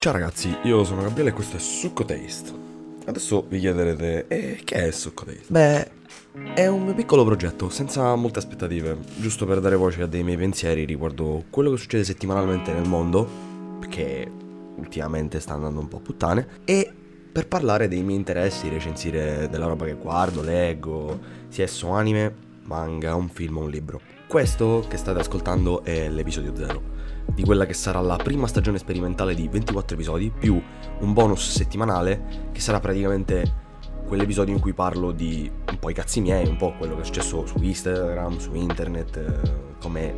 Ciao ragazzi, io sono Gabriele e questo è Succo Taste. Adesso vi chiederete, eh, che è Succo Taste? Beh, è un mio piccolo progetto, senza molte aspettative, giusto per dare voce a dei miei pensieri riguardo quello che succede settimanalmente nel mondo, che ultimamente sta andando un po' a puttane, e per parlare dei miei interessi, recensire della roba che guardo, leggo, sia esso anime, manga, un film o un libro. Questo che state ascoltando è l'episodio 0 di quella che sarà la prima stagione sperimentale di 24 episodi, più un bonus settimanale che sarà praticamente quell'episodio in cui parlo di un po' i cazzi miei, un po' quello che è successo su Instagram, su internet, eh, come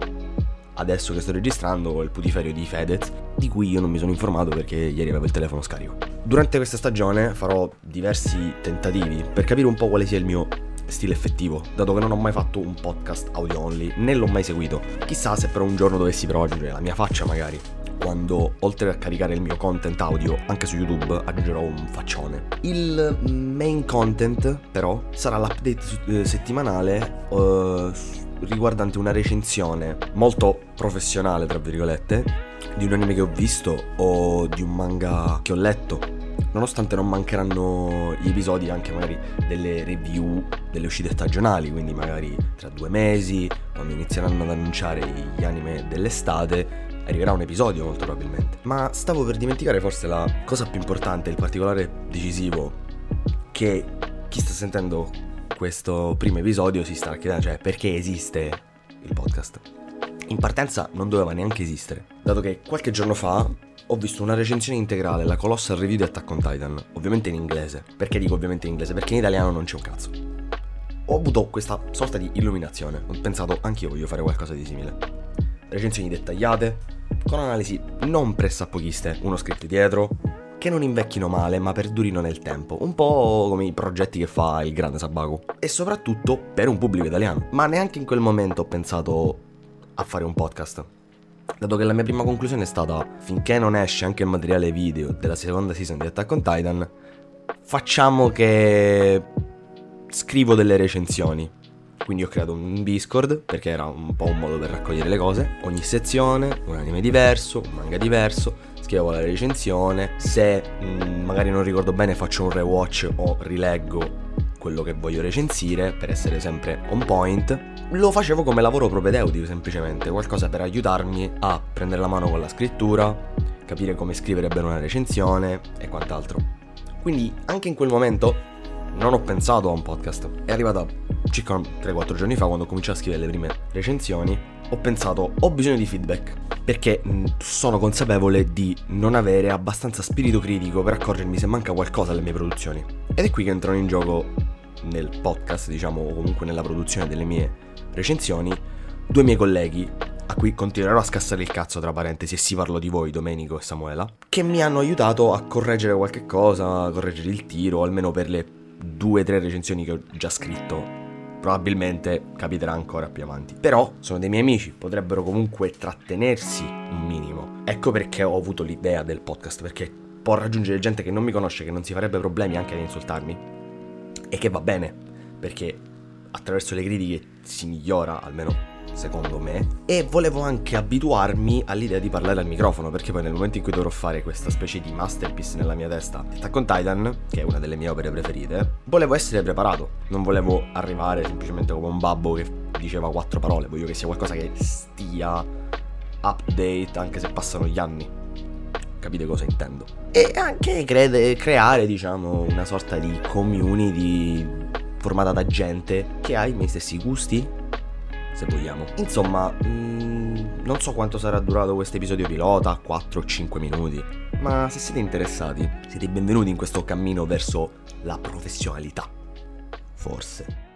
adesso che sto registrando il putiferio di Fedez, di cui io non mi sono informato perché ieri avevo il telefono scarico. Durante questa stagione farò diversi tentativi per capire un po' quale sia il mio stile effettivo, dato che non ho mai fatto un podcast audio only, né l'ho mai seguito. Chissà se per un giorno dovessi però aggiungere la mia faccia magari. Quando oltre a caricare il mio content audio anche su YouTube aggiungerò un faccione. Il main content però sarà l'update eh, settimanale uh, riguardante una recensione molto professionale, tra virgolette, di un anime che ho visto o di un manga che ho letto nonostante non mancheranno gli episodi anche magari delle review delle uscite stagionali, quindi magari tra due mesi, quando inizieranno ad annunciare gli anime dell'estate, arriverà un episodio molto probabilmente. Ma stavo per dimenticare forse la cosa più importante, il particolare decisivo, che chi sta sentendo questo primo episodio si sta chiedendo, cioè perché esiste il podcast. In partenza non doveva neanche esistere, dato che qualche giorno fa ho visto una recensione integrale, la Colossal Review di Attack on Titan, ovviamente in inglese. Perché dico ovviamente in inglese? Perché in italiano non c'è un cazzo. Ho avuto questa sorta di illuminazione, ho pensato anch'io voglio fare qualcosa di simile. Recensioni dettagliate, con analisi non pressapochiste, uno scritto dietro, che non invecchino male ma perdurino nel tempo, un po' come i progetti che fa il grande Sabaku. E soprattutto per un pubblico italiano. Ma neanche in quel momento ho pensato a fare un podcast dato che la mia prima conclusione è stata finché non esce anche il materiale video della seconda season di Attack on Titan, facciamo che scrivo delle recensioni. Quindi ho creato un Discord perché era un po' un modo per raccogliere le cose. Ogni sezione, un anime diverso, un manga diverso, scrivo la recensione. Se mh, mm, magari non ricordo bene faccio un rewatch o rileggo quello che voglio recensire per essere sempre on point, lo facevo come lavoro propedeutico semplicemente, qualcosa per aiutarmi a prendere la mano con la scrittura, capire come scrivere bene una recensione e quant'altro. Quindi anche in quel momento non ho pensato a un podcast. È arrivata circa 3-4 giorni fa quando ho cominciato a scrivere le prime recensioni, ho pensato ho bisogno di feedback perché sono consapevole di non avere abbastanza spirito critico per accorgermi se manca qualcosa alle mie produzioni. Ed è qui che entrano in gioco nel podcast, diciamo, o comunque nella produzione delle mie recensioni, due miei colleghi, a cui continuerò a scassare il cazzo tra parentesi e si parlo di voi, Domenico e Samuela, che mi hanno aiutato a correggere qualche cosa, a correggere il tiro, almeno per le due o tre recensioni che ho già scritto. Probabilmente capiterà ancora più avanti. Però sono dei miei amici, potrebbero comunque trattenersi un minimo. Ecco perché ho avuto l'idea del podcast, perché può raggiungere gente che non mi conosce, che non si farebbe problemi anche ad insultarmi e che va bene, perché attraverso le critiche si migliora, almeno secondo me, e volevo anche abituarmi all'idea di parlare al microfono, perché poi nel momento in cui dovrò fare questa specie di masterpiece nella mia testa, Attack on Titan, che è una delle mie opere preferite, volevo essere preparato, non volevo arrivare semplicemente come un babbo che diceva quattro parole, voglio che sia qualcosa che stia update anche se passano gli anni capite cosa intendo. E anche crede, creare, diciamo, una sorta di community formata da gente che ha i miei stessi gusti, se vogliamo. Insomma, mh, mm, non so quanto sarà durato questo episodio pilota, 4 o 5 minuti, ma se siete interessati, siete benvenuti in questo cammino verso la professionalità. Forse.